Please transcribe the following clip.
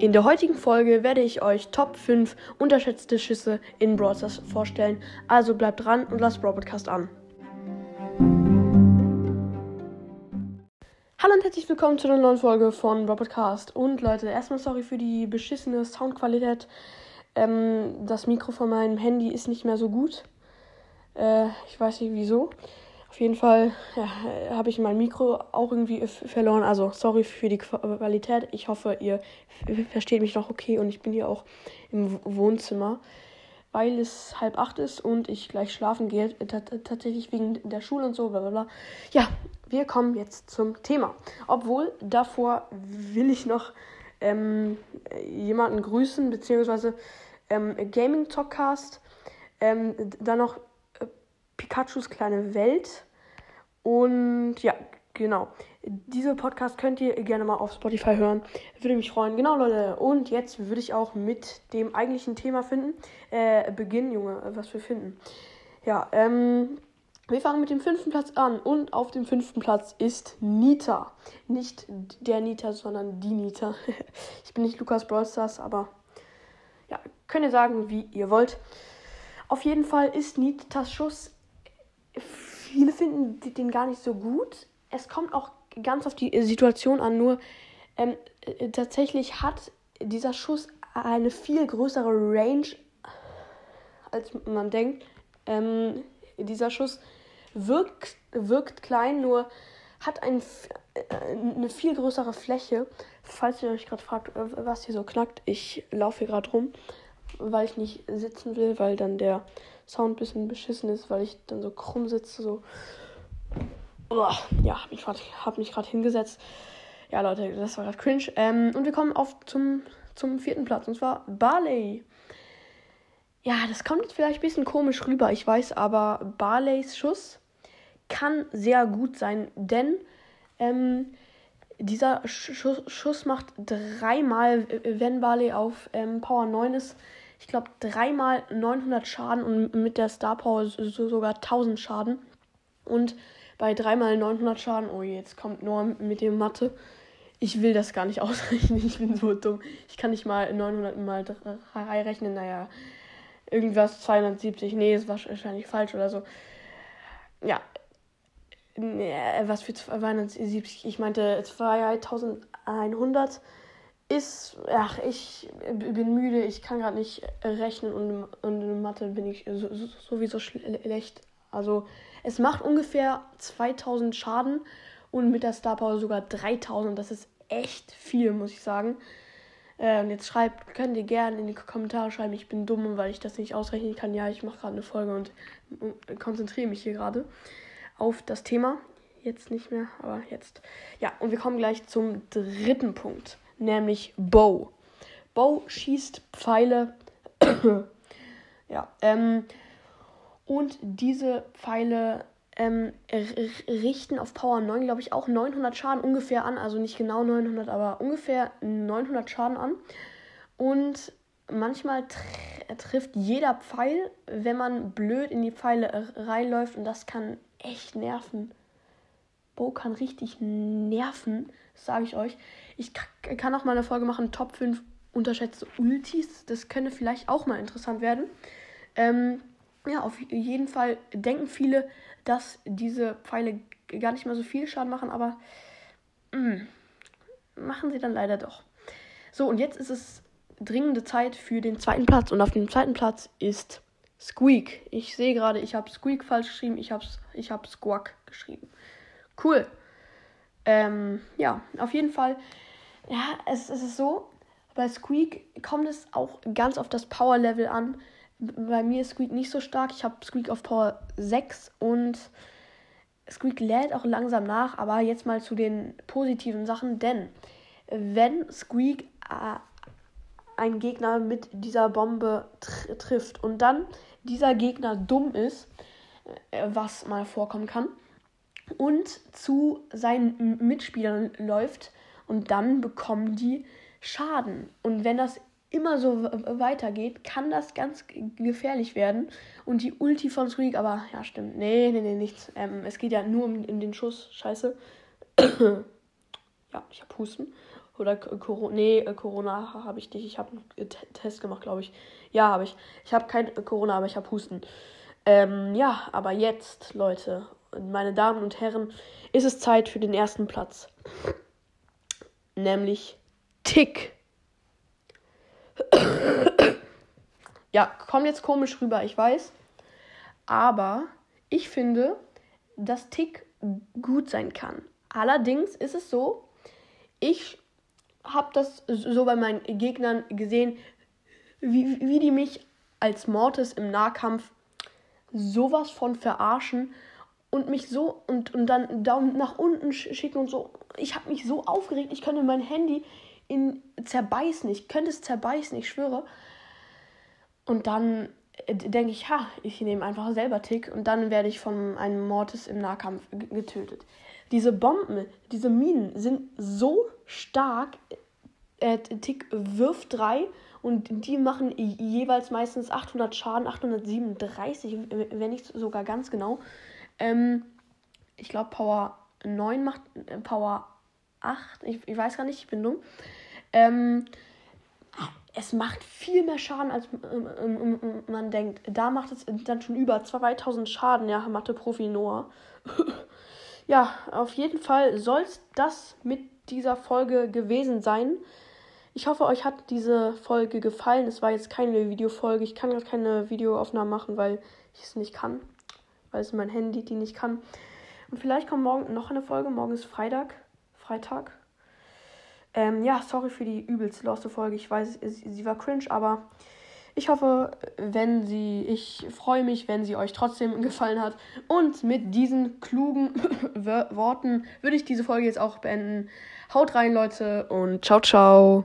In der heutigen Folge werde ich euch Top 5 unterschätzte Schüsse in Brawl Stars vorstellen. Also bleibt dran und lasst Brawl an. Hallo und herzlich willkommen zu einer neuen Folge von Brawl. Und Leute, erstmal sorry für die beschissene Soundqualität. Ähm, das Mikro von meinem Handy ist nicht mehr so gut. Äh, ich weiß nicht wieso. Auf jeden Fall ja, habe ich mein Mikro auch irgendwie verloren. Also sorry für die Qualität. Ich hoffe, ihr versteht mich noch okay und ich bin hier auch im Wohnzimmer, weil es halb acht ist und ich gleich schlafen gehe. Tatsächlich wegen der Schule und so, bla bla bla. Ja, wir kommen jetzt zum Thema. Obwohl, davor will ich noch ähm, jemanden grüßen, beziehungsweise ähm, Gaming Talkcast. Ähm, dann noch Pikachus kleine Welt. Und ja, genau. Diese Podcast könnt ihr gerne mal auf Spotify hören. Würde mich freuen. Genau, Leute. Und jetzt würde ich auch mit dem eigentlichen Thema finden. Äh, beginnen, Junge, was wir finden. Ja, ähm. Wir fangen mit dem fünften Platz an und auf dem fünften Platz ist Nita. Nicht der Nita, sondern die Nita. ich bin nicht Lukas Brawlstars, aber ja, könnt ihr sagen, wie ihr wollt. Auf jeden Fall ist Nitas Schuss viele finden den gar nicht so gut. Es kommt auch ganz auf die Situation an, nur ähm, äh, tatsächlich hat dieser Schuss eine viel größere Range, als man denkt. Ähm, dieser Schuss wirkt, wirkt klein, nur hat ein, äh, eine viel größere Fläche. Falls ihr euch gerade fragt, äh, was hier so knackt, ich laufe hier gerade rum, weil ich nicht sitzen will, weil dann der Sound ein bisschen beschissen ist, weil ich dann so krumm sitze, so. Uah, ja, hab mich gerade hab hingesetzt. Ja, Leute, das war gerade cringe. Ähm, und wir kommen auf zum, zum vierten Platz, und zwar Barley. Ja, das kommt jetzt vielleicht ein bisschen komisch rüber, ich weiß, aber Barleys Schuss kann sehr gut sein, denn ähm, dieser Schuss, Schuss macht dreimal, wenn Barley auf ähm, Power 9 ist, ich glaube, dreimal 900 Schaden und mit der Star Power so sogar 1000 Schaden. Und bei dreimal 900 Schaden, oh jetzt kommt nur mit dem Mathe. Ich will das gar nicht ausrechnen, ich bin so dumm. Ich kann nicht mal 900 mal 3 rechnen, naja, irgendwas 270, nee, ist wahrscheinlich falsch oder so. Ja, was für 270, ich meinte 2100 ist, ach, ich bin müde, ich kann gerade nicht rechnen und, und in Mathe bin ich sowieso schlecht. Also es macht ungefähr 2000 Schaden und mit der Star Power sogar 3000. Das ist echt viel, muss ich sagen. Äh, und jetzt schreibt, könnt ihr gerne in die Kommentare schreiben, ich bin dumm, weil ich das nicht ausrechnen kann. Ja, ich mache gerade eine Folge und konzentriere mich hier gerade auf das Thema. Jetzt nicht mehr, aber jetzt. Ja, und wir kommen gleich zum dritten Punkt nämlich Bow. Bow schießt Pfeile. ja, ähm, und diese Pfeile ähm, richten auf Power 9, glaube ich, auch 900 Schaden ungefähr an. Also nicht genau 900, aber ungefähr 900 Schaden an. Und manchmal tr trifft jeder Pfeil, wenn man blöd in die Pfeile reinläuft. Und das kann echt nerven. Bo kann richtig nerven, sage ich euch. Ich kann auch mal eine Folge machen, Top 5 unterschätzte Ultis. Das könnte vielleicht auch mal interessant werden. Ähm, ja, auf jeden Fall denken viele, dass diese Pfeile gar nicht mehr so viel Schaden machen, aber mh, mm, machen sie dann leider doch. So, und jetzt ist es dringende Zeit für den zweiten Platz. Und auf dem zweiten Platz ist Squeak. Ich sehe gerade, ich habe Squeak falsch geschrieben, ich habe ich hab Squawk geschrieben. Cool. Ähm, ja, auf jeden Fall ja, es, es ist so, bei Squeak kommt es auch ganz auf das Power-Level an. Bei mir ist Squeak nicht so stark. Ich habe Squeak auf Power 6 und Squeak lädt auch langsam nach. Aber jetzt mal zu den positiven Sachen. Denn wenn Squeak äh, einen Gegner mit dieser Bombe tr trifft und dann dieser Gegner dumm ist, äh, was mal vorkommen kann, und zu seinen Mitspielern läuft, und dann bekommen die Schaden. Und wenn das immer so weitergeht, kann das ganz gefährlich werden. Und die Ulti von Squeak, aber ja, stimmt. Nee, nee, nee, nichts. Ähm, es geht ja nur um, um den Schuss. Scheiße. ja, ich hab Husten. Oder Corona. Nee, äh, Corona habe ich nicht. Ich habe einen Test gemacht, glaube ich. Ja, habe ich. Ich habe kein Corona, aber ich habe Husten. Ähm, ja, aber jetzt, Leute, meine Damen und Herren, ist es Zeit für den ersten Platz. Nämlich Tick. ja, kommt jetzt komisch rüber, ich weiß. Aber ich finde, dass Tick gut sein kann. Allerdings ist es so, ich habe das so bei meinen Gegnern gesehen, wie, wie die mich als Mortis im Nahkampf sowas von verarschen und mich so und, und dann Daumen nach unten schicken und so. Ich habe mich so aufgeregt, ich könnte mein Handy in zerbeißen, ich könnte es zerbeißen, ich schwöre. Und dann äh, denke ich, ha, ich nehme einfach selber Tick und dann werde ich von einem Mortis im Nahkampf getötet. Diese Bomben, diese Minen sind so stark. Äh, Tick wirft drei und die machen jeweils meistens 800 Schaden, 837, wenn nicht sogar ganz genau. Ähm, ich glaube, Power 9 macht äh, Power 8. Ich, ich, weiß gar nicht, ich bin dumm. Ähm, es macht viel mehr Schaden, als ähm, man denkt. Da macht es dann schon über 2000 Schaden, ja, Mathe-Profi Noah. ja, auf jeden Fall soll es das mit dieser Folge gewesen sein. Ich hoffe, euch hat diese Folge gefallen. Es war jetzt keine Videofolge. Ich kann gerade keine Videoaufnahme machen, weil ich es nicht kann. Weil es mein Handy die nicht kann. Und vielleicht kommt morgen noch eine Folge. Morgen ist Freitag. Freitag. Ähm, ja, sorry für die übelst loste Folge. Ich weiß, sie war cringe, aber ich hoffe, wenn sie, ich freue mich, wenn sie euch trotzdem gefallen hat. Und mit diesen klugen Worten würde ich diese Folge jetzt auch beenden. Haut rein, Leute, und ciao, ciao.